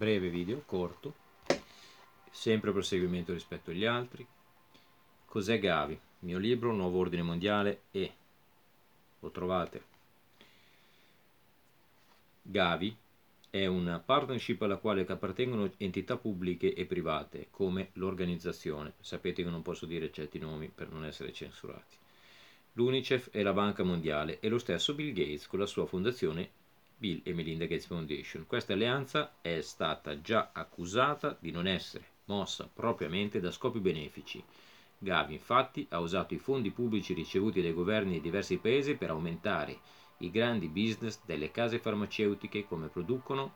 breve video, corto, sempre proseguimento rispetto agli altri. Cos'è Gavi? Il mio libro, Nuovo Ordine Mondiale e lo trovate. Gavi è una partnership alla quale appartengono entità pubbliche e private, come l'organizzazione. Sapete che non posso dire certi nomi per non essere censurati. L'UNICEF è la Banca Mondiale e lo stesso Bill Gates con la sua fondazione Bill e Melinda Gates Foundation. Questa alleanza è stata già accusata di non essere mossa propriamente da scopi benefici. Gavi infatti ha usato i fondi pubblici ricevuti dai governi di diversi paesi per aumentare i grandi business delle case farmaceutiche producono,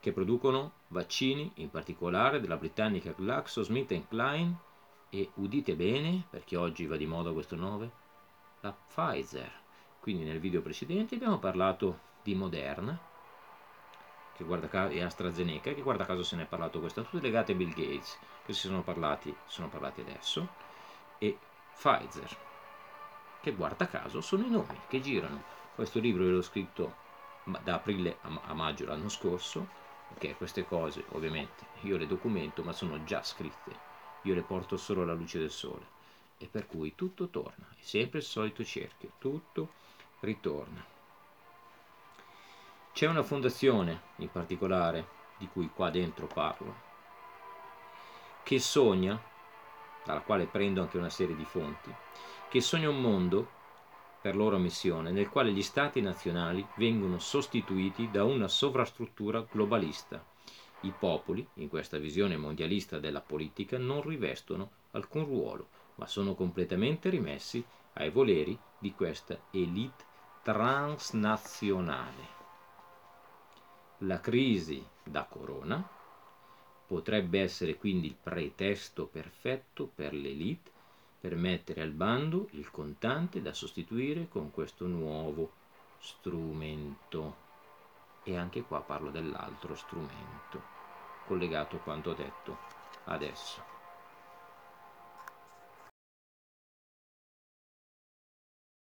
che producono vaccini, in particolare della britannica GlaxoSmithKline e udite bene, perché oggi va di moda questo nome, la Pfizer. Quindi nel video precedente abbiamo parlato di Moderna che guarda caso, e AstraZeneca, che guarda caso se ne è parlato questo, tutte legate a Bill Gates, che si sono parlati, sono parlati adesso, e Pfizer, che guarda caso sono i nomi che girano. Questo libro l'ho scritto da aprile a maggio l'anno scorso, perché queste cose ovviamente io le documento, ma sono già scritte, io le porto solo alla luce del sole, e per cui tutto torna, è sempre il solito cerchio, tutto ritorna. C'è una fondazione in particolare, di cui qua dentro parlo, che sogna, dalla quale prendo anche una serie di fonti, che sogna un mondo, per loro missione, nel quale gli stati nazionali vengono sostituiti da una sovrastruttura globalista. I popoli, in questa visione mondialista della politica, non rivestono alcun ruolo, ma sono completamente rimessi ai voleri di questa elite transnazionale. La crisi da corona potrebbe essere quindi il pretesto perfetto per l'elite per mettere al bando il contante da sostituire con questo nuovo strumento. E anche qua parlo dell'altro strumento, collegato a quanto detto adesso.